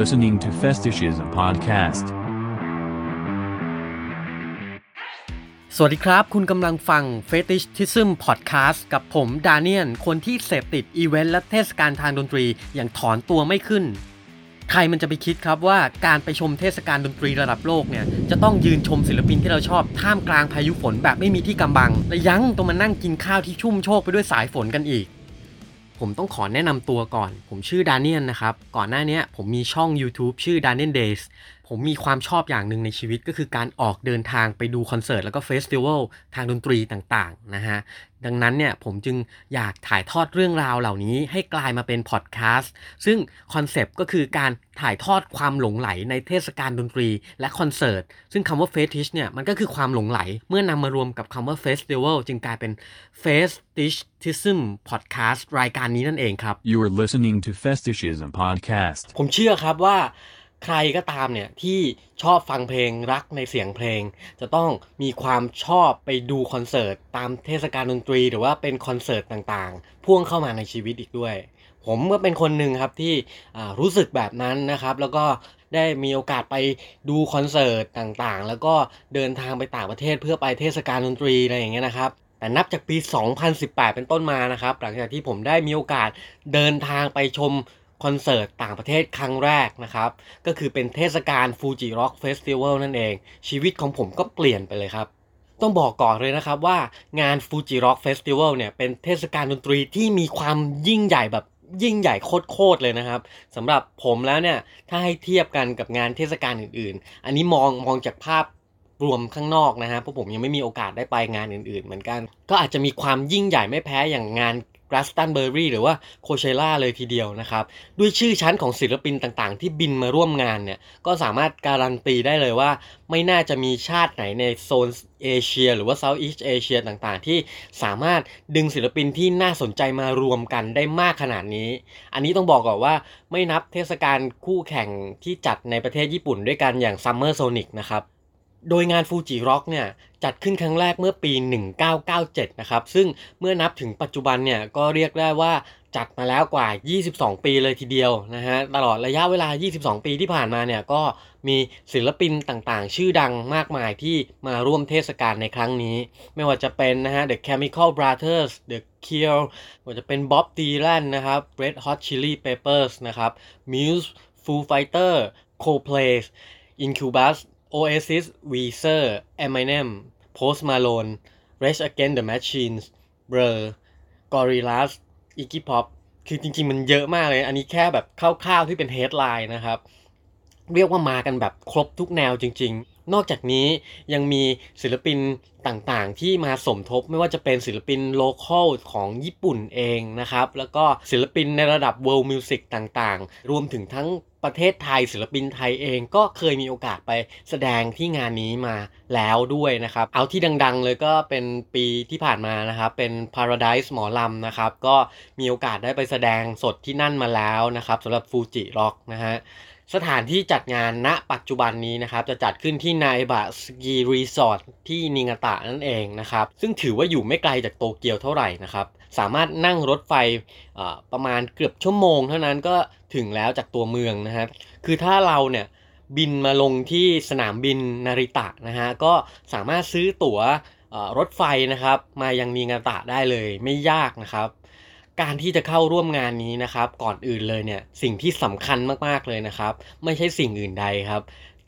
listening to Festishism Podcast. สวัสดีครับ คุณกำลังฟัง Fetishism Podcast กับผมดาเนียน คนที่เสพติดอีเวนต์และเทศกาลทางดนตรีอย่างถอนตัวไม่ขึ้น ใครมันจะไปคิดครับว่าการไปชมเทศกาลดนตรีระดับโลกเนี่ย จะต้องยืนชมศิลปินที่เราชอบท่ามกลางพายุฝนแบบไม่มีที่กำบัง และยังต้องมานั่งกินข้าวที่ชุ่มโชกไปด้วยสายฝนกันอีก ผมต้องขอแนะนำตัวก่อน ผมชื่อดาเนียนนะครับ ก่อนหน้านี้ผมมีช่อง YouTube ชื่อ Daniel Days ผมมีความชอบอย่างหนึ่งในชีวิตก็คือการออกเดินทางไปดูคอนเสิร์ตแล้วก็ festival ทางดนตรีต่างๆนะฮะ ดังนั้นเนี่ยผมจึงอยากถ่ายทอดเรื่องราวเหล่านี้ให้กลายมาเป็นพอดแคสต์ซึ่ง concept ก็คือการถ่ายทอดความหลงไหลในเทศกาลดนตรีและคอนเสิร์ต ซึ่งคำว่า fetish เนี่ยมันก็คือความหลงไหล เมื่อนำมารวมกับคำว่า festival จึงกลายเป็น Festishism Podcast รายการนี้นั่นเองครับ You are listening to Festishism Podcast. ผมเชื่อครับว่า ใครก็ตามเนี่ยที่ชอบฟังเพลงรักในเสียงเพลง จะต้องมีความชอบไปดูคอนเสิร์ตตามเทศกาลดนตรี หรือว่าเป็นคอนเสิร์ตต่างๆ พ่วงเข้ามาในชีวิตอีกด้วย ผมก็เป็นคนหนึ่งครับที่รู้สึกแบบนั้นนะครับ แล้วก็ได้มีโอกาสไปดูคอนเสิร์ตต่างๆ แล้วก็เดินทางไปต่างประเทศเพื่อไปเทศกาลดนตรีอะไรอย่างเงี้ยนะครับแต่นับจากปี 2018 เป็นต้นมานะครับ หลังจากที่ผมได้มีโอกาสเดินทางไปชม คอนเสิร์ตต่างประเทศครั้งแรกนะครับ ก็คือเป็นเทศกาล Fuji Rock Festival นั่นเอง ชีวิตของผมก็เปลี่ยนไปเลยครับ ต้องบอกก่อนเลยนะครับว่างาน Fuji Rock Festival เนี่ยเป็นเทศกาลดนตรีที่มีความยิ่งใหญ่แบบยิ่งใหญ่โคตรๆเลยนะครับสำหรับผมแล้วเนี่ยถ้าให้เทียบกันกับงานเทศกาลอื่น ๆ อันนี้มองมองจากภาพรวมข้างนอกนะฮะเพราะผมยังไม่มีโอกาสได้ไปงานอื่น ๆ เหมือนกัน ก็อาจจะมีความยิ่งใหญ่ไม่แพ้อย่างงาน g l a s t o n b u r y หรือว่าโคเชล่าเลยทีเดียวนะครับ ด้วยชื่อชั้นของศิลปินต่างๆ ที่บินมาร่วมงานเนี่ย ก็สามารถการันตีได้เลยว่า ไม่น่าจะมีชาติไหนในโซนเอเชีย หรือว่า Southeast Asia ต่างๆ ที่สามารถดึงศิลปินที่น่าสนใจมารวมกันได้มากขนาดนี้ อันนี้ต้องบอกก่อนว่าไม่นับเทศกาลคู่แข่งที่จัดในประเทศญี่ปุ่นด้วยกันอย่าง Summer Sonic นะครับ โดยงานฟูจิร็อกเนี่ยจัดขึ้นครั้งแรกเมื่อปี 1997 นะครับ ซึ่งเมื่อนับถึงปัจจุบันเนี่ยก็เรียกได้ว่าจัดมาแล้วกว่า 22 ปีเลยทีเดียวนะฮะ ตลอดระยะเวลา 22 ปีที่ผ่านมาเนี่ยก็มีศิลปินต่างๆ ชื่อดังมากมายที่มาร่วมเทศกาลในครั้งนี้ ไม่ว่าจะเป็นนะฮะ The Chemical Brothers The Cure ไม่ว่าจะเป็น Bob Dylan นะครับ Red Hot Chili Peppers นะครับ Muse Foo Fighter Coldplay Incubus Oasis Weezer Eminem Post Malone Rage Against the Machines Blur Gorillaz Iggy Pop คือจริง ๆ มันเยอะมากเลย อันนี้แค่แบบคร่าวๆที่เป็นเฮดไลน์นะครับ เรียกว่ามากันแบบครบทุกแนวจริง ๆ นอกจากนี้ยังมีศิลปินต่างๆ ที่มาสมทบไม่ว่าจะเป็นศิลปินโลคอลของญี่ปุ่นเองนะครับ แล้วก็ศิลปินในระดับ world music ต่างๆ รวมถึงทั้งประเทศไทยศิลปินไทยเองก็เคยมีโอกาสไปแสดงที่งานนี้มาแล้วด้วยนะครับ เอาที่ดังๆเลยก็เป็นปีที่ผ่านมานะครับ เป็น Paradise หมอลำนะครับ ก็มีโอกาสได้ไปแสดงสดที่นั่นมาแล้วนะครับสำหรับฟูจิร็อกนะฮะ สถานที่จัดงานณปัจจุบันนี้นะครับ จะจัดขึ้นที่ไนบะสกีรีสอร์ทที่นิงาตะนั่นเองนะครับ ซึ่งถือว่าอยู่ไม่ไกลจากโตเกียวเท่าไหร่นะครับ สามารถนั่งรถไฟประมาณเกือบชั่วโมง เท่านั้นก็ถึงแล้วจากตัวเมืองนะฮะคือถ้าเราเนี่ยบินมาลงที่สนามบินนาริตะนะฮะก็สามารถซื้อตั๋วรถไฟนะครับ มายังนิงาตะได้เลยไม่ยากนะครับ การที่จะเข้าร่วมงานนี้นะครับ ก่อนอื่นเลยเนี่ยสิ่งที่สำคัญมากๆเลยนะครับ ไม่ใช่สิ่งอื่นใดครับ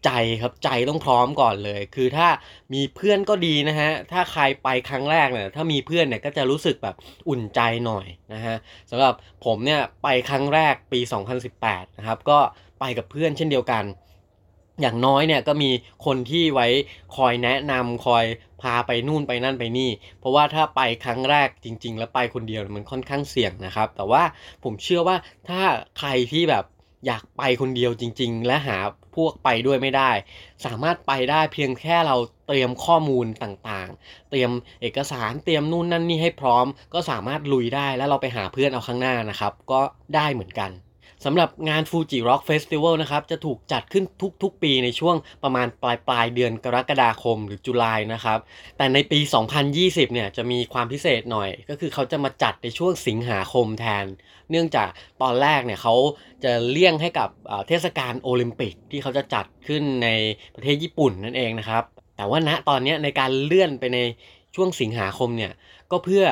ใจครับใจต้องพร้อมก่อนเลย คือถ้ามีเพื่อนก็ดีนะฮะถ้าใครไปครั้งแรกเนี่ยถ้ามีเพื่อนเนี่ยก็จะรู้สึกแบบอุ่นใจหน่อยนะฮะสำหรับผมเนี่ยไปครั้งแรกปี 2018 นะครับก็ไปกับเพื่อนเช่นเดียวกัน อย่างน้อยเนี่ยก็มีคนที่ไว้คอยแนะนำคอยพาไปนู่นไปนั่นไปนี่ เพราะว่าถ้าไปครั้งแรกจริง ๆ แล้วไปคนเดียวมันค่อนข้างเสี่ยงนะครับ แต่ว่าผมเชื่อว่าถ้าใครที่แบบอยากไปคนเดียวจริง ๆ และหาพวกไปด้วยไม่ได้ สามารถไปได้เพียงแค่เราเตรียมข้อมูลต่างๆ เตรียมเอกสารเตรียมนู่นนั่นนี่ให้พร้อม ก็สามารถลุยได้แล้วเราไปหาเพื่อนเอาข้างหน้านะครับ ก็ได้เหมือนกัน สำหรับงาน Fuji Rock Festival นะครับ จะถูกจัดขึ้นทุกๆ ปีในช่วงประมาณปลายปลายเดือนกรกฎาคมหรือจุลายนะครับ แต่ในปี 2020 เนี่ยจะมีความพิเศษหน่อย ก็คือเขาจะมาจัดในช่วงสิงหาคมแทน เนื่องจากตอนแรกเนี่ยเขาจะเลี่ยงให้กับเทศกาลโอลิมปิกที่เขาจะจัดขึ้นในประเทศญี่ปุ่นนั่นเองนะครับ แต่ว่าณตอนนี้ในการเลื่อนไปในช่วงสิงหาคมเนี่ยก็เพื่อ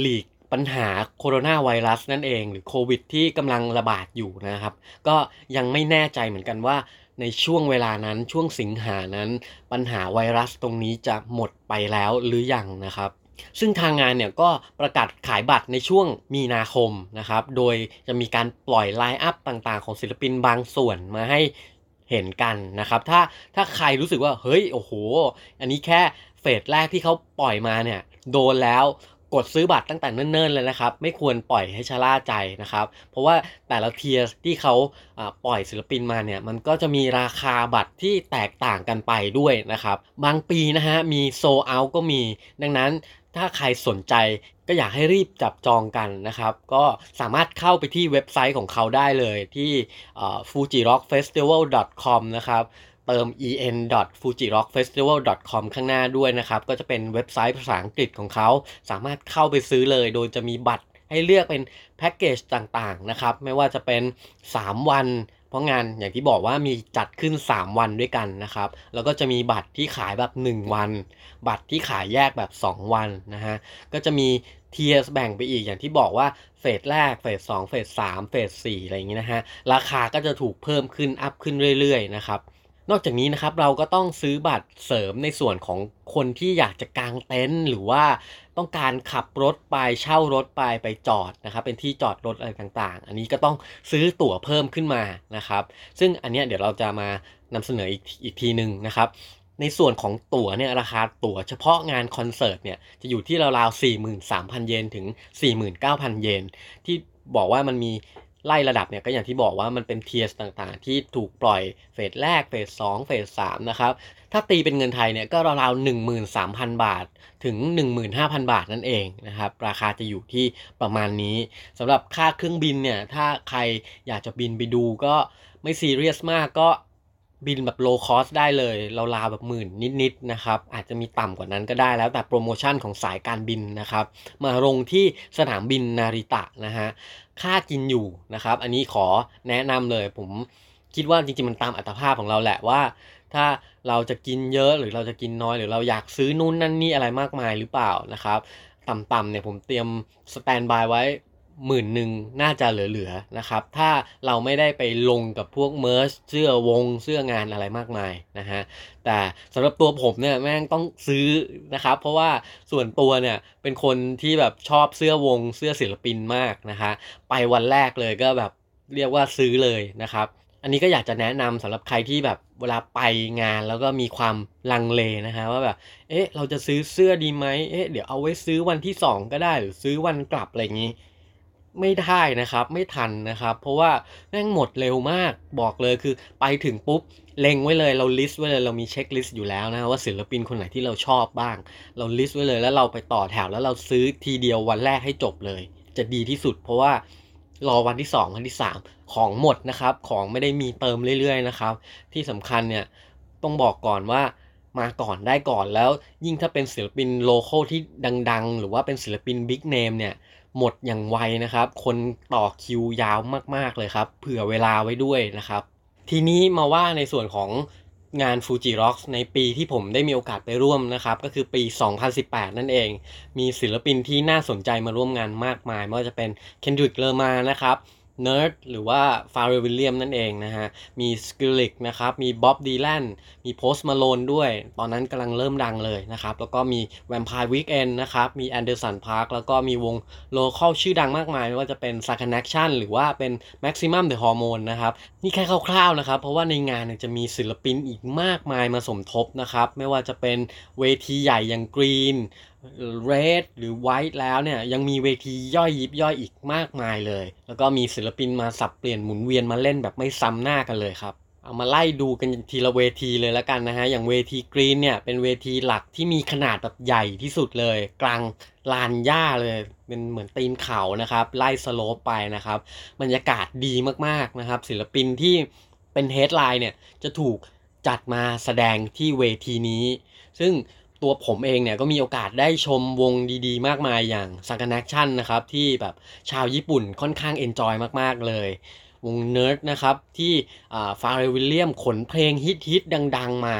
หลีก ปัญหาโคโรนาไวรัสนั่นเอง หรือโควิด ที่กำลังระบาดอยู่นะครับ ก็ยังไม่แน่ใจเหมือนกันว่าในช่วงเวลานั้นช่วงสิงหานั้นปัญหาไวรัสตรงนี้จะหมดไปแล้วหรือยังนะครับ ซึ่งทางงานเนี่ยก็ประกาศขายบัตรในช่วงมีนาคมนะครับ โดยจะมีการปล่อยไลน์อัพต่างๆ ของศิลปินบางส่วนมาให้เห็นกันนะครับ ถ้าถ้าใครรู้สึกว่าเฮ้ยโอ้โห อันนี้แค่เฟสแรกที่เขาปล่อยมาเนี่ยโดนแล้ว กดซื้อบัตรตั้งแต่เนิ่นๆเลยนะครับ ไม่ควรปล่อยให้ชะล่าใจนะครับ เพราะว่าแต่ละ tier ที่เขาปล่อยศิลปินมาเนี่ยมันก็จะมีราคาบัตรที่แตกต่างกันไปด้วยนะครับ บางปีนะฮะมีโซเอาก็มี ดังนั้นถ้าใครสนใจก็อยากให้รีบจับจองกันนะครับ ก็สามารถเข้าไปที่เว็บไซต์ของเขาได้เลยที่ fujirockfestival.com นะครับ เติม en.fujirockfestival.com ข้างหน้าด้วยนะครับ ก็จะเป็นเว็บไซต์ภาษาอังกฤษของเขา สามารถเข้าไปซื้อเลย โดยจะมีบัตรให้เลือกเป็นแพ็กเกจต่างๆนะครับ ไม่ว่าจะเป็น 3 วัน เพราะงานอย่างที่บอกว่ามีจัดขึ้น 3 วันด้วยกันนะครับ แล้วก็จะมีบัตรที่ขายแบบ 1 วัน บัตรที่ขายแยกแบบ 2 วันนะฮะ ก็จะมี tier แบ่งไปอีกอย่างที่บอกว่า phase แรก phase สอง phase สาม phase สี่อะไรอย่างนี้นะฮะ ราคาก็จะถูกเพิ่มขึ้น up ขึ้นเรื่อยๆนะครับ นอกจากนี้นะครับเราก็ต้องซื้อบัตรเสริมในส่วนของคนที่อยากจะกางเต็นท์หรือว่าต้องการขับรถไปเช่ารถไปไปจอดนะครับเป็นที่จอดรถอะไรต่างๆ อันนี้ก็ต้องซื้อตั๋วเพิ่มขึ้นมานะครับ ซึ่งอันนี้เดี๋ยวเราจะมานำเสนออีกอีกทีหนึ่งนะครับในส่วนของตั๋วเนี่ยราคาตั๋วเฉพาะงานคอนเสิร์ตเนี่ยจะอยู่ที่ราวๆ 43,000 เยนถึง 49,000 เยนที่บอกว่ามันมี ไล่ระดับเนี่ยก็อย่างที่บอกว่ามันเป็น tier ต่างๆ ที่ถูกปล่อยเฟสแรกเฟสสองเฟสสามนะครับ ถ้าตีเป็นเงินไทยเนี่ยก็ราวๆ13,000บาทถึง 15,000 บาทนั่นเองนะครับราคาจะอยู่ที่ประมาณนี้สำหรับค่าเครื่องบินเนี่ยถ้าใครอยากจะบินไปดูก็ไม่ซีเรียสมากก็บินแบบโลคอสได้เลยเราวๆแบบหมื่นนิดๆนะครับอาจจะมีต่ำกว่านั้นก็ได้แล้วแต่โปรโมชั่นของสายการบินนะครับ มาลงที่สนามบินนาริตะนะฮะ ค่ากินอยู่นะครับ อันนี้ขอแนะนำเลยผมคิดว่าจริงๆมันตามอัตภาพของเราแหละว่า ถ้าเราจะกินเยอะหรือเราจะกินน้อยหรือเราอยากซื้อนู่นนั่นนี่อะไรมากมายหรือเปล่านะครับ ต่ำๆเนี่ยผมเตรียมสแตนบายไว้ หมื่นหนึ่งน่าจะเหลือๆนะครับ ถ้าเราไม่ได้ไปลงกับพวกเมอร์ชเสื้อวงเสื้องานอะไรมากมายนะฮะแต่สำหรับตัวผมเนี่ยแม่งต้องซื้อนะครับ เพราะว่าส่วนตัวเนี่ยเป็นคนที่แบบชอบเสื้อวงเสื้อศิลปินมากนะฮะ ไปวันแรกเลยก็แบบเรียกว่าซื้อเลยนะครับ อันนี้ก็อยากจะแนะนำสำหรับใครที่แบบเวลาไปงานแล้วก็มีความลังเลนะฮะว่าแบบ เอ๊ะ เราจะซื้อเสื้อดีไหมเอ๊ะ เดี๋ยวเอาไว้ซื้อวันที่ 2 ก็ได้หรือซื้อวันกลับอะไรอย่างนี้ ไม่ได้นะครับ ไม่ทันนะครับ เพราะว่าแม่งหมดเร็วมากบอกเลยคือไปถึงปุ๊บเล็งไว้เลยเรา list ไว้เลยเรามี checklist อยู่แล้วนะว่าศิลปินคนไหนที่เราชอบบ้าง เรา list ไว้เลยแล้วเราไปต่อแถวแล้วเราซื้อทีเดียววันแรกให้จบเลย จะดีที่สุด เพราะว่ารอวันที่ 2 วันที่ 3 ของหมดนะครับ ของไม่ได้มีเติมเรื่อยๆนะครับ ที่สำคัญเนี่ยต้องบอกก่อนว่ามาก่อนได้ก่อนแล้วยิ่งถ้าเป็นศิลปิน local ที่ดัง ๆ หรือว่าเป็นศิลปิน big name เนี่ย หมดอย่างไวนะครับ คนต่อคิวยาวมากๆเลยครับ เผื่อเวลาไว้ด้วยนะครับ ทีนี้มาว่าในส่วนของงาน Fuji Rocks ในปีที่ผมได้มีโอกาสไปร่วมนะครับ ก็คือปี 2018 นั่นเอง มีศิลปินที่น่าสนใจมาร่วมงานมากมาย ไม่ว่าจะเป็น Kendrick Lamar นะครับ Nerd หรือว่า f a r r e l l Williams นั่นเองนะฮะ มี s k i l l i c นะครับ มี Bob Dylan มี Post Malone ด้วย ตอนนั้นกำลังเริ่มดังเลยนะครับ แล้วก็มี Vampire Weekend นะครับ มี Anderson Park แล้วก็มีวงโลเคอลชื่อดังมากมาย ไม่ว่าจะเป็น s a k a n a c t i o หรือว่าเป็น Maximum The Hormone นะครับ นี่แค่คร่าวๆนะครับ เพราะว่าในงานเนี่ยจะมีศิลปินอีกมากมายมาสมทบนะครับ ไม่ว่าจะเป็นเวทีใหญ่อย่างกรีน Green Red หรือ White แล้วเนี่ยยังมีเวทีย่อยยิบย่อยอีกมากมายเลย แล้วก็มีศิลปินมาสับเปลี่ยนหมุนเวียนมาเล่นแบบไม่ซ้ำหน้ากันเลยครับ เอามาไล่ดูกันทีละเวทีเลยแล้วกันนะฮะ อย่างเวทีกรีนเนี่ยเป็นเวทีหลักที่มีขนาดแบบใหญ่ที่สุดเลย กลางลานหญ้าเลย เป็นเหมือนตีนเขานะครับ ไล่ slope ไปนะครับบรรยากาศดีมากๆนะครับ ศิลปินที่เป็น headline เนี่ยจะถูกจัดมาแสดงที่เวทีนี้ ซึ่ง ตัวผมเองเนี่ยก็มีโอกาสได้ชมวงดีๆ มากมายอย่าง s a k a n a c t i o n นะครับ ที่แบบชาวญี่ปุ่นค่อนข้าง enjoy มาก ๆ เลยวง N.E.R.D นะครับ ที่ Pharrell Williams ขนเพลงฮิตๆดัง ๆ มา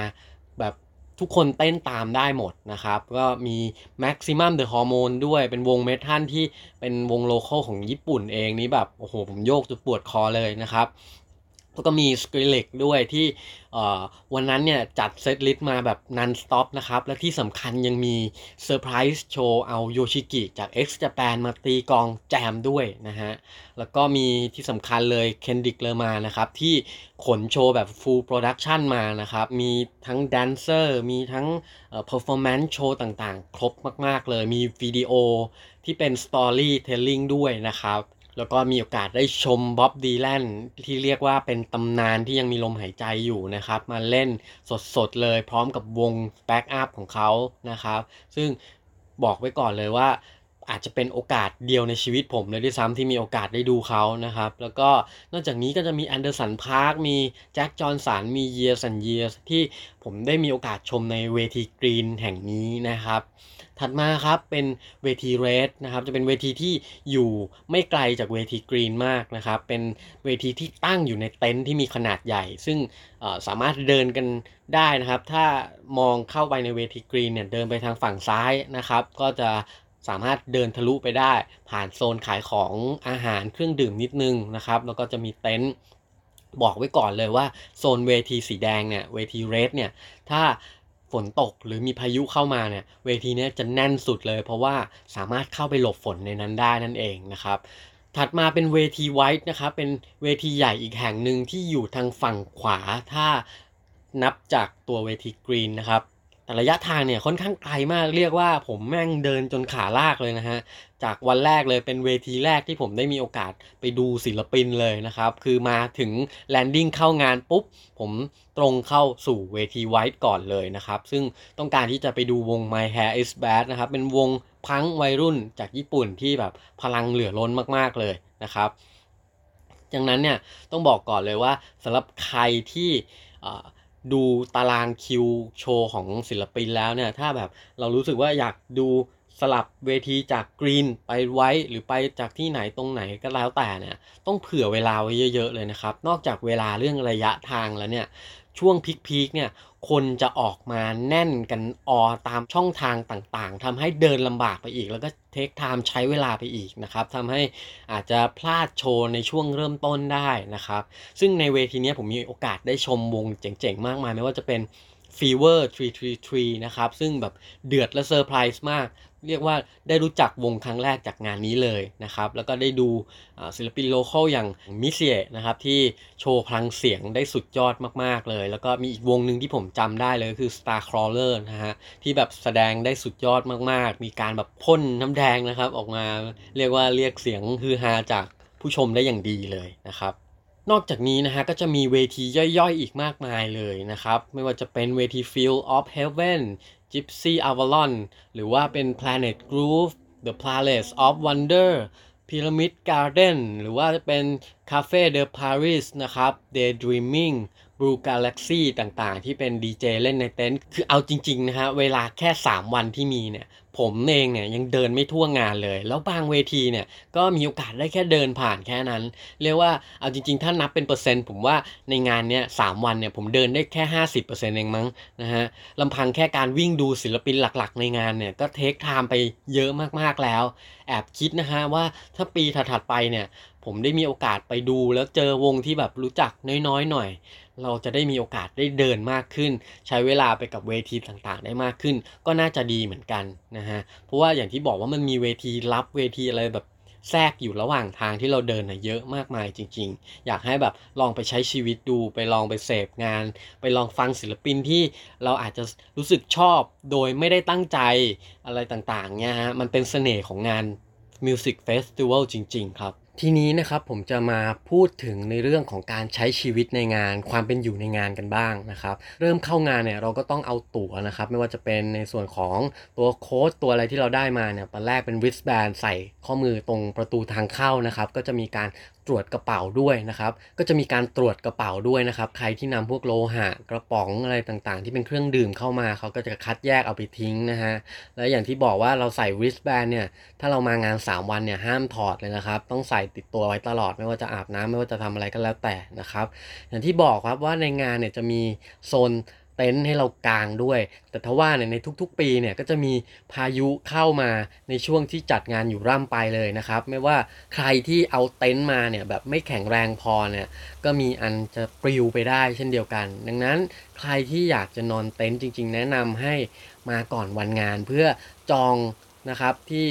แบบทุกคนเต้นตามได้หมดนะครับ ก็มี Maximum The Hormone ด้วยเป็นวง metal ที่เป็นวง local ของญี่ปุ่นเองนี้แบบ โอ้โห ผมโยกจนปวดคอเลยนะครับ แล้วก็มี s k r i l e x ด้วยที่วันนั้นเนี่ยจัด setlist มาแบบ non-stop นะครับ และที่สำคัญยังมีเซอร์ไพรส์โชว์เอา Yoshiki จาก X Japan มาตีกลองแจมด้วยนะฮะ แล้วก็มีที่สำคัญเลย Kendrick Lamar นะครับ ที่ขนโชว์แบบ full production มานะครับ มีทั้ง dancer มีทั้งเอ่อ performance โชว์ต่างๆ ครบมาก ๆ เลยมีวิดีโอที่เป็น storytelling ด้วยนะครับ แล้วก็มีโอกาสได้ชม Bob Dylan ที่เรียกว่าเป็นตำนานที่ยังมีลมหายใจอยู่นะครับ มาเล่นสดๆเลยพร้อมกับวง backup ของเขานะครับ ซึ่งบอกไว้ก่อนเลยว่า อาจจะเป็นโอกาสเดียวในชีวิตผมเลยด้วยซ้ำที่มีโอกาสได้ดูเขานะครับ แล้วก็นอกจากนี้ก็จะมี Anderson .Paak มี Jack Johnson มี Years & Years ที่ผมได้มีโอกาสชมในเวที Green แห่งนี้นะครับ ถัดมาครับเป็นเวที Red นะครับ จะเป็นเวทีที่อยู่ไม่ไกลจากเวที Green มากนะครับ เป็นเวทีที่ตั้งอยู่ในเต็นท์ที่มีขนาดใหญ่ ซึ่งสามารถเดินกันได้นะครับ ถ้ามองเข้าไปในเวที Green เนี่ยเดินไปทางฝั่งซ้ายนะครับ ก็จะ สามารถเดินทะลุไปได้ ผ่านโซนขายของอาหารเครื่องดื่มนิดนึงนะครับ แล้วก็จะมีเต็นท์บอกไว้ก่อนเลยว่าโซนเวทีสีแดงเนี่ยเวทีเรดเนี่ยถ้าฝนตกหรือมีพายุเข้ามาเนี่ยเวทีนี้จะแน่นสุดเลย เพราะว่าสามารถเข้าไปหลบฝนในนั้นได้นั่นเองนะครับถัดมาเป็นเวทีไวท์นะครับเป็นเวทีใหญ่อีกแห่งหนึ่งที่อยู่ทางฝั่งขวาถ้านับจากตัวเวทีกรีนนะครับ แต่ระยะทางเนี่ยค่อนข้างไกลมากเรียกว่าผมแม่งเดินจนขาลากเลยนะฮะ จากวันแรกเลยเป็นเวทีแรกที่ผมได้มีโอกาสไปดูศิลปินเลยนะครับ คือมาถึงแลนดิ้งเข้างานปุ๊บ ผมตรงเข้าสู่เวทีไวท์ก่อนเลยนะครับ ซึ่งต้องการที่จะไปดูวง My Hair is Bad นะครับ เป็นวงพังวัยรุ่นจากญี่ปุ่นที่แบบพลังเหลือล้นมากๆเลยนะครับดังนั้นเนี่ยต้องบอกก่อนเลยว่าสำหรับใครที่ ดูตารางคิวโชว์ของศิลปินแล้วเนี่ย ถ้าแบบเรารู้สึกว่าอยากดูสลับเวทีจากกรีนไปไว้หรือไปจากที่ไหนตรงไหนก็แล้วแต่เนี่ย ต้องเผื่อเวลาไว้เยอะ ๆ เลยนะครับ นอกจากเวลาเรื่องระยะทางแล้วเนี่ย ช่วงพีคๆเนี่ย คนจะออกมาแน่นกันออตามช่องทางต่างๆทำให้เดินลำบากไปอีก แล้วก็เทคไทม์ใช้เวลาไปอีกนะครับทำให้อาจจะพลาดโชว์ในช่วงเริ่มต้นได้นะครับ ซึ่งในเวทีนี้ผมมีโอกาสได้ชมวงเจ๋งๆ มากมาย ไม่ว่าจะเป็น Fever 333 นะครับ ซึ่งแบบเดือดและเซอร์ไพรส์มาก เรียกว่าได้รู้จักวงครั้งแรกจากงานนี้เลยนะครับ แล้วก็ได้ดูศิลปิน local อย่าง MISIA นะครับที่โชว์พลังเสียงได้สุดยอดมากๆเลย แล้วก็มีอีกวงหนึ่งที่ผมจำได้เลยคือ Starcrawler นะฮะที่แบบแสดงได้สุดยอดมากๆ มีการแบบพ่นน้ำแดงนะครับออกมาเรียกว่าเรียกเสียงฮือฮาจากผู้ชมได้อย่างดีเลยนะครับนอกจากนี้นะฮะก็จะมีเวทีย่อยๆ อีกมากมายเลยนะครับ ไม่ว่าจะเป็นเวที Field of Heaven Gypsy Avalon หรือว่าเป็น Planet Groove The Palace of Wonder Pyramid Garden หรือว่าจะเป็น Cafe de Paris นะครับ Daydreaming Blue Galaxy ต่างๆ ที่เป็นดีเจเล่นในเต็นท์คือเอาจริง ๆ นะฮะ เวลาแค่ 3 วันที่มีเนี่ย ผมเองเนี่ยยังเดินไม่ทั่วงานเลย แล้วบางเวทีเนี่ยก็มีโอกาสได้แค่เดินผ่านแค่นั้น เรียกว่าเอาจริงๆ ถ้านับเป็นเปอร์เซ็นต์ ผมว่าในงานเนี้ยสวันเนี่ยผมเดินได้แค่ 50%เองมั้งนะฮะลำพังแค่การวิ่งดูศิลปินหลักๆ ในงานเนี่ยก็เทคไทม์ไปเยอะมากๆแล้ว แอบคิดนะฮะว่าถ้าปีถัดๆไปเนี่ยผมได้มีโอกาสไปดูแล้วเจอวงที่แบบรู้จักน้อยๆหน่อย เราจะได้มีโอกาสได้เดินมากขึ้น ใช้เวลาไปกับเวทีต่างๆ ได้มากขึ้น ก็น่าจะดีเหมือนกันนะฮะเพราะว่าอย่างที่บอกว่ามันมีเวทีรับเวทีอะไรแบบแทรกอยู่ระหว่างทางที่เราเดินนะเยอะมากมายจริง ๆ อยากให้แบบลองไปใช้ชีวิตดูไปลองไปเสพงาน ไปลองฟังศิลปินที่เราอาจจะรู้สึกชอบโดยไม่ได้ตั้งใจอะไรต่างๆเนี่ยฮะมันเป็นเสน่ห์ของงาน Music Festival จริง ๆ ครับ ทีนี้นะครับผมจะมาพูดถึงในเรื่องของการใช้ชีวิตในงาน ความเป็นอยู่ในงานกันบ้างนะครับ เริ่มเข้างานเนี่ยเราก็ต้องเอาตั๋วนะครับ ไม่ว่าจะเป็นในส่วนของตัวโค้ดตัวอะไรที่เราได้มาเนี่ยตอนแรกเป็นวิสแบนใส่ข้อมือตรงประตูทางเข้านะครับ ก็จะมีการ ตรวจกระเป๋าด้วยนะครับ ก็จะมีการตรวจกระเป๋าด้วยนะครับ ใครที่นำพวกโลหะกระป๋องอะไรต่างๆ ที่เป็นเครื่องดื่มเข้ามาเขาก็จะคัดแยกเอาไปทิ้งนะฮะ แล้วอย่างที่บอกว่าเราใส่ wristband เนี่ย ถ้าเรามางาน 3 วันเนี่ยห้ามถอดเลยนะครับ ต้องใส่ติดตัวไว้ตลอดไม่ว่าจะอาบน้ำไม่ว่าจะทำอะไรก็แล้วแต่นะครับ อย่างที่บอกครับว่าในงานเนี่ยจะมีโซน เต็นท์ให้เรากางด้วย แต่ทว่าเนี่ยในทุกๆ ปีเนี่ยก็จะมีพายุเข้ามาในช่วงที่จัดงานอยู่ร่ำไปเลยนะครับ ไม่ว่าใครที่เอาเต็นท์มาเนี่ยแบบไม่แข็งแรงพอเนี่ยก็มีอันจะปลิวไปได้เช่นเดียวกัน ดังนั้นใครที่อยากจะนอนเต็นท์จริง ๆ แนะนำให้มาก่อนวันงานเพื่อจองนะครับที่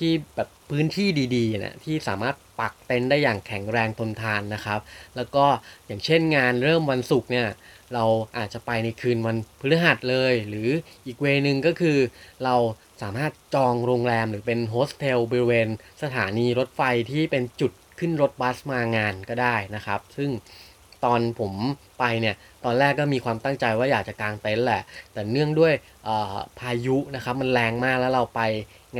ที่แบบพื้นที่ดีๆนะที่สามารถปักเต็นท์ได้อย่างแข็งแรงทนทานนะครับ แล้วก็อย่างเช่นงานเริ่มวันศุกร์เนี่ยเราอาจจะไปในคืนวันพฤหัสเลย หรืออีกเวนึงก็คือ เราสามารถจองโรงแรมหรือเป็นโฮสเทลบริเวณ สถานีรถไฟที่เป็นจุดขึ้นรถบัสมางานก็ได้นะครับ ซึ่งตอนผมไปเนี่ยตอนแรกก็มีความตั้งใจว่าอยากจะกางเต็นท์แหละ แต่เนื่องด้วยพายุนะครับมันแรงมากแล้วเราไป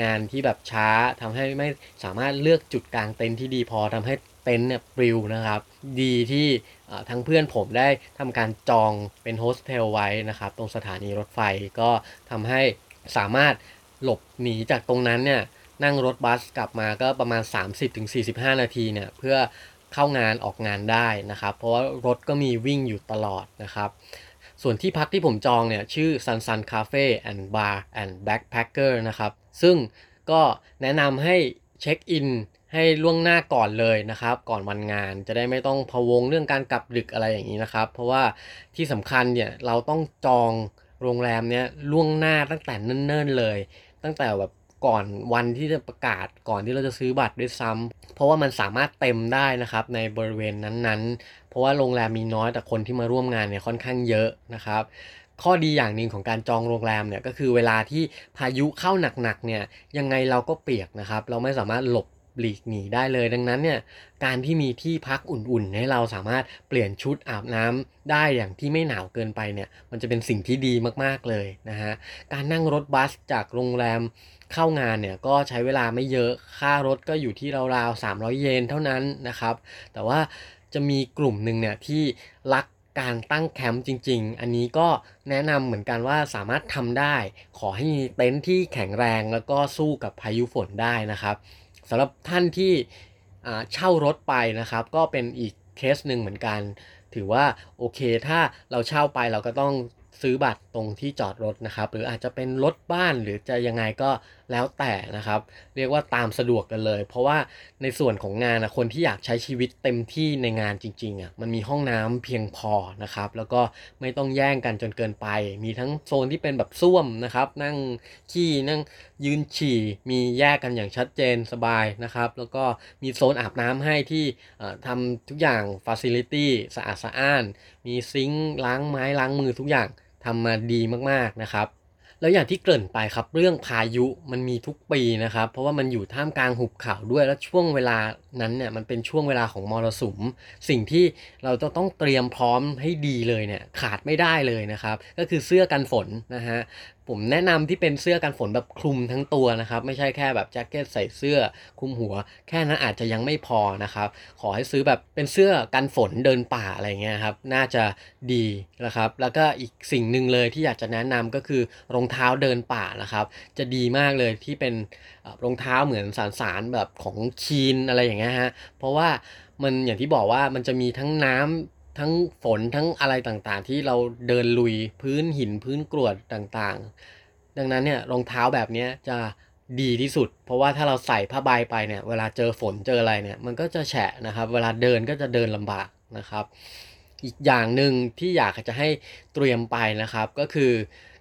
งานที่แบบช้าทำให้ไม่สามารถเลือกจุดกางเต็นท์ที่ดีพอทำให้เต็นท์เนี่ยปลิวนะครับ ดีที่ทางเพื่อนผมได้ทำการจองเป็นโฮสเทลไว้นะครับ ตรงสถานีรถไฟก็ทำให้สามารถหลบหนีจากตรงนั้นเนี่ยนั่งรถบัสกลับมาก็ประมาณ 30-45 นาทีเนี่ยเพื่อเข้างานออกงานได้นะครับ เพราะว่ารถก็มีวิ่งอยู่ตลอดนะครับ ส่วนที่พักที่ผมจองเนี่ยชื่อ Sun Sun Cafe and Bar and Backpacker นะครับ ซึ่งก็แนะนำให้เช็คอินให้ล่วงหน้าก่อนเลยนะครับ ก่อนวันงานจะได้ไม่ต้องพะวงเรื่องการกลับดึกอะไรอย่างนี้นะครับ เพราะว่าที่สำคัญเนี่ยเราต้องจองโรงแรมเนี้ยล่วงหน้าตั้งแต่เนิ่นๆเลย ตั้งแต่แบบก่อนวันที่จะประกาศก่อนที่เราจะซื้อบัตรด้วยซ้ำเพราะว่ามันสามารถเต็มได้นะครับในบริเวณนั้นๆ เพราะว่าโรงแรมมีน้อยแต่คนที่มาร่วมงานเนี่ยค่อนข้างเยอะนะครับ ข้อดีอย่างหนึ่งของการจองโรงแรมเนี่ยก็คือเวลาที่พายุเข้าหนักๆเนี่ยยังไงเราก็เปียกนะครับ เราไม่สามารถหลบหลีกหนีได้เลยดังนั้นเนี่ยการที่มีที่พักอุ่นๆ ให้เราสามารถเปลี่ยนชุดอาบน้ำได้อย่างที่ไม่หนาวเกินไปเนี่ยมันจะเป็นสิ่งที่ดีมากๆเลยนะฮะการนั่งรถบัสจากโรงแรมเข้างานเนี่ยก็ใช้เวลาไม่เยอะค่ารถก็อยู่ที่ราวๆ300 เยนเท่านั้นนะครับ แต่ว่า จะมีกลุ่มหนึ่งเนี่ยที่รักการตั้งแคมป์จริง ๆ อันนี้ก็แนะนำเหมือนกันว่าสามารถทำได้ ขอให้มีเต็นท์ที่แข็งแรงแล้วก็สู้กับพายุฝนได้นะครับสำหรับท่านที่เช่ารถไปนะครับ ก็เป็นอีกเคสหนึ่งเหมือนกัน ถือว่าโอเคถ้าเราเช่าไปเราก็ต้องซื้อบัตรตรงที่จอดรถนะครับ หรืออาจจะเป็นรถบ้านหรือจะยังไงก็ แล้วแต่นะครับ เรียกว่าตามสะดวกกันเลย เพราะว่าในส่วนของงานนะคนที่อยากใช้ชีวิตเต็มที่ในงานจริงๆอะมันมีห้องน้ำเพียงพอนะครับ แล้วก็ไม่ต้องแย่งกันจนเกินไป มีทั้งโซนที่เป็นแบบส้วมนะครับ นั่งขี้นั่งยืนฉี่ มีแยกกันอย่างชัดเจนสบายนะครับ แล้วก็มีโซนอาบน้ำให้ที่ทำทุกอย่าง facility สะอาดสะอ้าน มี sink ล้างไม้ล้างมือทุกอย่างทำมาดีมากๆนะครับ แล้วอย่างที่เกริ่นไปครับเรื่องพายุมันมีทุกปีนะครับ เพราะว่ามันอยู่ท่ามกลางหุบเขาด้วย แล้วช่วงเวลานั้นเนี่ยมันเป็นช่วงเวลาของมรสุม สิ่งที่เราจะต้องเตรียมพร้อมให้ดีเลยเนี่ยขาดไม่ได้เลยนะครับ ก็คือเสื้อกันฝนนะฮะ ผมแนะนำที่เป็นเสื้อกันฝนแบบคลุมทั้งตัวนะครับ ไม่ใช่แค่แบบแจ็คเก็ตใส่เสื้อคลุมหัว แค่นั้นอาจจะยังไม่พอนะครับ ขอให้ซื้อแบบเป็นเสื้อกันฝนเดินป่าอะไรเงี้ยครับ น่าจะดีนะครับ แล้วก็อีกสิ่งหนึ่งเลยที่อยากจะแนะนำก็คือรองเท้าเดินป่านะครับ จะดีมากเลยที่เป็นรองเท้าเหมือนสารสารแบบของคีนอะไรอย่างเงี้ยฮะเพราะว่ามันอย่างที่บอกว่ามันจะมีทั้งน้ำ ทั้งฝนทั้งอะไรต่างๆ ที่เราเดินลุยพื้นหินพื้นกรวดต่างๆ ดังนั้นเนี่ยรองเท้าแบบนี้จะดีที่สุด เพราะว่าถ้าเราใส่ผ้าใบไปเนี่ยเวลาเจอฝนเจออะไรเนี่ยมันก็จะแฉะนะครับ เวลาเดินก็จะเดินลำบากนะครับ อีกอย่างหนึ่งที่อยากจะให้เตรียมไปนะครับก็คือ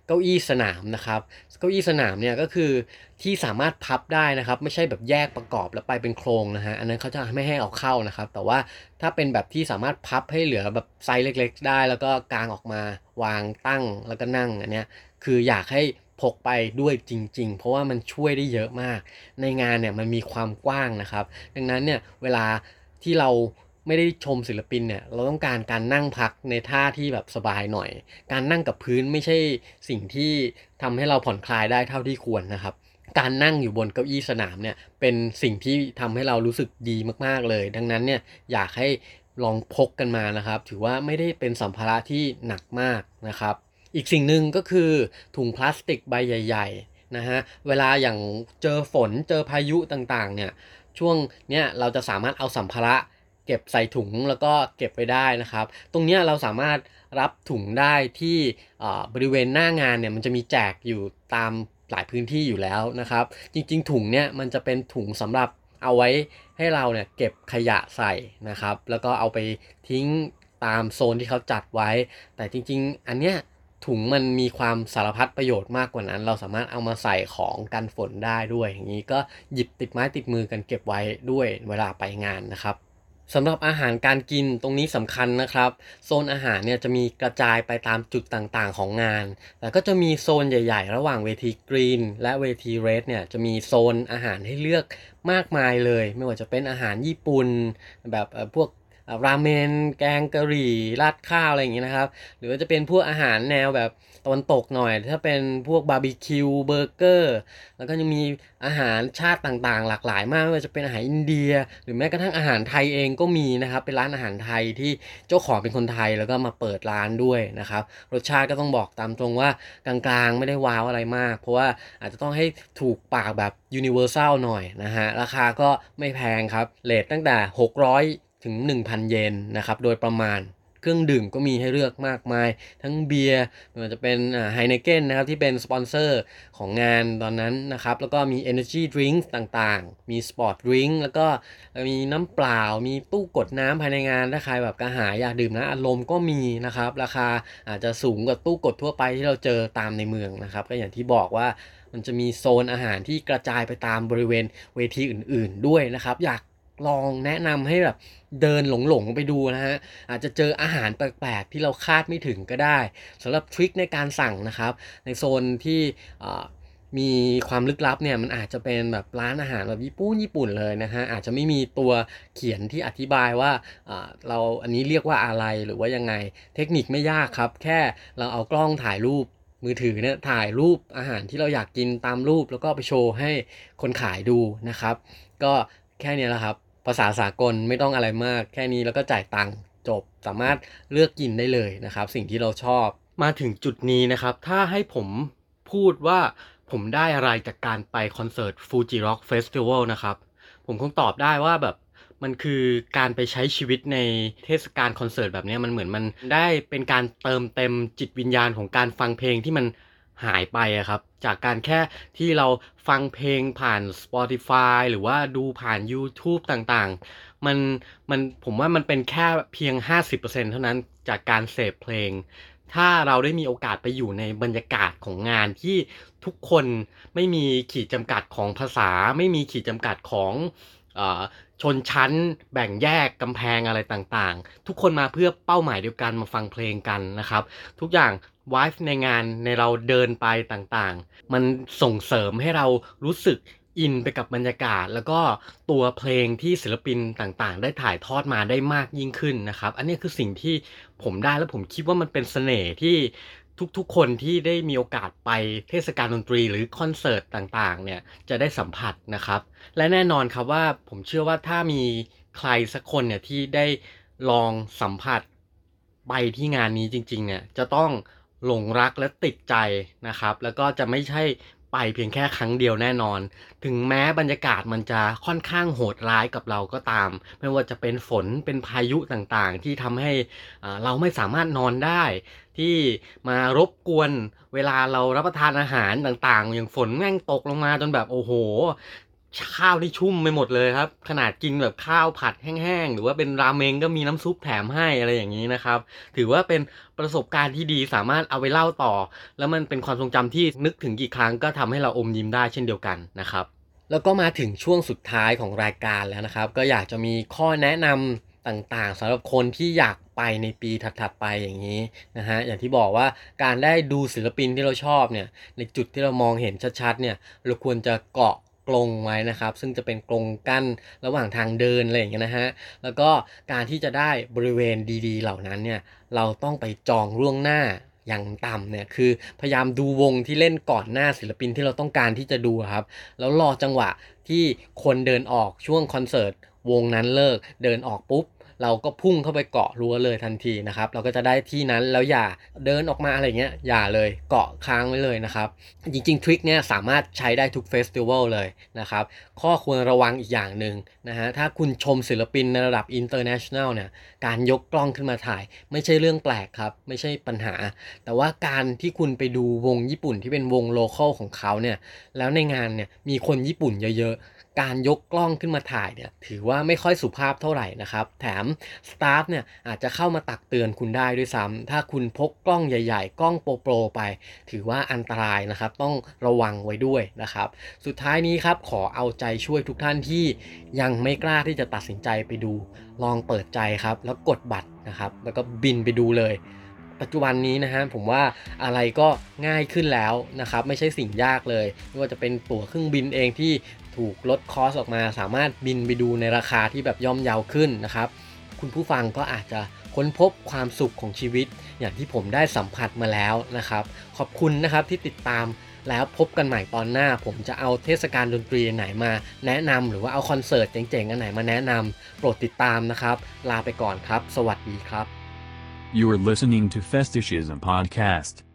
เก้าอี้สนามนะครับเก้าอี้สนามเนี่ยก็คือที่สามารถพับได้นะครับ ไม่ใช่แบบแยกประกอบแล้วไปเป็นโครงนะฮะอันนั้นเขาจะไม่ให้เอาเข้านะครับ แต่ว่าถ้าเป็นแบบที่สามารถพับให้เหลือแบบไซส์เล็ก ๆ ได้ แล้วก็กางออกมาวางตั้งแล้วก็นั่งอันเนี้ยคืออยากให้พกไปด้วยจริง ๆ เพราะว่ามันช่วยได้เยอะมาก ในงานเนี่ยมันมีความกว้างนะครับ ดังนั้นเนี่ยเวลาที่เรา ไม่ได้ชมศิลปินเนี่ยเราต้องการการนั่งพักในท่าที่แบบสบายหน่อย การนั่งกับพื้นไม่ใช่สิ่งที่ทำให้เราผ่อนคลายได้เท่าที่ควรนะครับ การนั่งอยู่บนเก้าอี้สนามเนี่ยเป็นสิ่งที่ทำให้เรารู้สึกดีมากๆเลย ดังนั้นเนี่ยอยากให้ลองพกกันมานะครับ ถือว่าไม่ได้เป็นสัมภาระที่หนักมากนะครับ อีกสิ่งหนึ่งก็คือถุงพลาสติกใบใหญ่ ๆนะฮะเวลาอย่างเจอฝนเจอพายุต่างๆเนี่ยช่วงเนี้ยเราจะสามารถเอาสัมภาระ เก็บใส่ถุงแล้วก็เก็บไปได้นะครับ ตรงนี้เราสามารถรับถุงได้ที่บริเวณหน้างานเนี่ยมันจะมีแจกอยู่ตามหลายพื้นที่อยู่แล้วนะครับ จริง ๆ ถุงเนี่ยมันจะเป็นถุงสำหรับเอาไว้ให้เราเนี่ยเก็บขยะใส่นะครับ แล้วก็เอาไปทิ้งตามโซนที่เขาจัดไว้ แต่จริง ๆ อันเนี้ยถุงมันมีความสารพัดประโยชน์มากกว่านั้น เราสามารถเอามาใส่ของกันฝนได้ด้วย อย่างนี้ก็หยิบติดไม้ติดมือกันเก็บไว้ด้วยเวลาไปงานนะครับ สำหรับอาหารการกินตรงนี้สำคัญนะครับ โซนอาหารเนี่ยจะมีกระจายไปตามจุดต่างๆของงานแต่ก็จะมีโซนใหญ่ๆ ระหว่างเวทีกรีนและเวทีเรดเนี่ยจะมีโซนอาหารให้เลือกมากมายเลย ไม่ว่าจะเป็นอาหารญี่ปุ่น แบบพวกราเมน แกงกะหรี่ราดข้าวอะไรอย่างเงี้ยนะครับ หรือว่าจะเป็นพวกอาหารแนวแบบ ตะวันตกหน่อย ถ้าเป็นพวกบาร์บีคิวเบอร์เกอร์แล้วก็ยังมีอาหารชาติต่างๆ หลากหลายมากไม่ว่าจะเป็นอาหารอินเดีย หรือแม้กระทั่งอาหารไทยเองก็มีนะครับเป็นร้านอาหารไทยที่เจ้าของเป็นคนไทยแล้วก็มาเปิดร้านด้วยนะครับรสชาติก็ต้องบอกตามตรงว่ากลางๆไม่ได้ wow อะไรมาก เพราะว่าอาจจะต้องให้ถูกปากแบบ universal หน่อยนะฮะราคาก็ไม่แพงครับเลทตั้งแต่ 600 ถึง 1,000 เยนนะครับโดยประมาณ เครื่องดื่มก็มีให้เลือกมากมาย ทั้งเบียร์ไม่ว่าจะเป็นไฮเนเกนนะครับที่เป็นสปอนเซอร์ของงานตอนนั้นนะครับ แล้วก็มี Energy Drinks ต่างๆ มี Sport Drink แล้วก็มีน้ำเปล่า มีตู้กดน้ำภายในงาน ถ้าใครแบบกระหายอยากดื่มนะอารมณ์ก็มีนะครับ ราคาอาจจะสูงกว่าตู้กดทั่วไปที่เราเจอตามในเมืองนะครับ ก็อย่างที่บอกว่ามันจะมีโซนอาหารที่กระจายไปตามบริเวณเวทีอื่น ๆ ด้วยนะครับ อยาก ลองแนะนำให้แบบเดินหลงๆไปดูนะฮะ อาจจะเจออาหารแปลกๆ ที่เราคาดไม่ถึงก็ได้สำหรับทริคในการสั่งนะครับ ในโซนที่มีความลึกลับเนี่ยมันอาจจะเป็นแบบร้านอาหารแบบญี่ปุ่นญี่ปุ่นเลยนะฮะอาจจะไม่มีตัวเขียนที่อธิบายว่าเราอันนี้เรียกว่าอะไรหรือว่ายังไงเทคนิคไม่ยากครับ แค่เราเอากล้องถ่ายรูปมือถือเนี่ยถ่ายรูปอาหารที่เราอยากกินตามรูปแล้วก็ไปโชว์ให้คนขายดูนะครับ ก็แค่นี้แหละครับ ภาษาสากลไม่ต้องอะไรมาก แค่นี้แล้วก็จ่ายตังค์จบสามารถเลือกกินได้เลยนะครับ สิ่งที่เราชอบมาถึงจุดนี้นะครับ ถ้าให้ผมพูดว่าผมได้อะไรจากการไปคอนเสิร์ต Fuji Rock Festival นะครับ ผมคงตอบได้ว่าแบบมันคือการไปใช้ชีวิตในเทศกาลคอนเสิร์ตแบบนี้มันเหมือนมันได้เป็นการเติมเต็มจิตวิญญาณของการฟังเพลงที่มันหายไปอะครับ จากการแค่ที่เราฟังเพลงผ่าน Spotify หรือว่าดูผ่าน YouTube ต่างๆ มันมันผมว่ามันเป็นแค่เพียง 50%เท่านั้นจากการเสพเพลง ถ้าเราได้มีโอกาสไปอยู่ในบรรยากาศของงานที่ทุกคนไม่มีขีดจำกัดของภาษา ไม่มีขีดจำกัดของ ชนชั้น แบ่งแยกกำแพงอะไรต่างๆ ทุกคนมาเพื่อเป้าหมายเดียวกันมาฟังเพลงกันนะครับ ทุกอย่างวายในงานในเราเดินไปต่างๆ มันส่งเสริมให้เรารู้สึกอินไปกับบรรยากาศ แล้วก็ตัวเพลงที่ศิลปินต่างๆ ได้ถ่ายทอดมาได้มากยิ่งขึ้นนะครับ อันนี้คือสิ่งที่ผมได้แล้วผมคิดว่ามันเป็นเสน่ห์ที่ ทุกๆ คนที่ได้มีโอกาสไปเทศกาลดนตรีหรือคอนเสิร์ตต่างๆเนี่ยจะได้สัมผัสนะครับ และแน่นอนครับว่าผมเชื่อว่าถ้ามีใครสักคนเนี่ยที่ได้ลองสัมผัสไปที่งานนี้จริงๆเนี่ยจะต้องหลงรักและติดใจนะครับ แล้วก็จะไม่ใช่ ไปเพียงแค่ครั้งเดียวแน่นอน ถึงแม้บรรยากาศมันจะค่อนข้างโหดร้ายกับเราก็ตาม ไม่ว่าจะเป็นฝนเป็นพายุต่างๆ ที่ทำให้เราไม่สามารถนอนได้ ที่มารบกวนเวลาเรารับประทานอาหารต่างๆ อย่างฝนแม่งตกลงมาจนแบบโอ้โห ข้าวที่ชุ่มไปหมดเลยครับ ขนาดกินแบบข้าวผัดแห้งๆ หรือว่าเป็นราเมงก็มีน้ำซุปแถมให้อะไรอย่างนี้นะครับ ถือว่าเป็นประสบการณ์ที่ดีสามารถเอาไปเล่าต่อ แล้วมันเป็นความทรงจำที่นึกถึงกี่ครั้งก็ทำให้เราอมยิ้มได้เช่นเดียวกันนะครับ แล้วก็มาถึงช่วงสุดท้ายของรายการแล้วนะครับ ก็อยากจะมีข้อแนะนำต่างๆสำหรับคนที่อยากไปในปีถัดๆไปอย่างนี้นะฮะอย่างที่บอกว่าการได้ดูศิลปินที่เราชอบเนี่ยในจุดที่เรามองเห็นชัดๆเนี่ยเราควรจะเกาะ กรงไว้นะครับ ซึ่งจะเป็นกรงกั้นระหว่างทางเดินอะไรอย่างเงี้ยนะฮะแล้วก็การที่จะได้บริเวณดีๆ เหล่านั้นเนี่ยเราต้องไปจองล่วงหน้าอย่างต่ำเนี่ยคือพยายามดูวงที่เล่นก่อนหน้าศิลปินที่เราต้องการที่จะดูครับ แล้วรอจังหวะที่คนเดินออกช่วงคอนเสิร์ตวงนั้นเลิกเดินออกปุ๊บ เราก็พุ่งเข้าไปเกาะรั้วเลยทันทีนะครับ เราก็จะได้ที่นั้นแล้วอย่าเดินออกมาอะไรเงี้ยอย่าเลยเกาะค้างไว้เลยนะครับ จริงๆทริคเนี้ยสามารถใช้ได้ทุกเฟสติวัลเลยนะครับ ข้อควรระวังอีกอย่างหนึ่งนะฮะถ้าคุณชมศิลปินในระดับ international เนี่ยการยกกล้องขึ้นมาถ่าย ไม่ใช่เรื่องแปลกครับ ไม่ใช่ปัญหา แต่ว่าการที่คุณไปดูวงญี่ปุ่นที่เป็นวงโลเคอลของเขาเนี่ยแล้วในงานเนี่ยมีคนญี่ปุ่นเยอะๆ การยกกล้องขึ้นมาถ่ายเนี่ยถือว่าไม่ค่อยสุภาพเท่าไหร่นะครับ แถมสตาฟเนี่ยอาจจะเข้ามาตักเตือนคุณได้ด้วยซ้ำถ้าคุณพกกล้องใหญ่ๆ กล้องโปรๆไป ถือว่าอันตรายนะครับ ต้องระวังไว้ด้วยนะครับ สุดท้ายนี้ครับขอเอาใจช่วยทุกท่านที่ยังไม่กล้าที่จะตัดสินใจไปดู ลองเปิดใจครับ แล้วกดบัตรนะครับ แล้วก็บินไปดูเลยปัจจุบันนี้นะฮะผมว่าอะไรก็ง่ายขึ้นแล้วนะครับ ไม่ใช่สิ่งยากเลยไม่ว่าจะเป็นตั๋วเครื่องบินเองที่ ถูกลดคอสออกมา สามารถบินไปดูในราคาที่แบบย่อมเยาวขึ้นนะครับ คุณผู้ฟังก็อาจจะค้นพบความสุขของชีวิต อย่างที่ผมได้สัมผัสมาแล้วนะครับ ขอบคุณนะครับที่ติดตามแล้วพบกันใหม่ตอนหน้า ผมจะเอาเทศกาลดนตรีไหนมาแนะนำหรือว่าเอาคอนเสิร์ตเจ๋งๆอันไหนมาแนะนำโปรดติดตามนะครับ ลาไปก่อนครับ สวัสดีครับ You are listening to Festishism Podcast.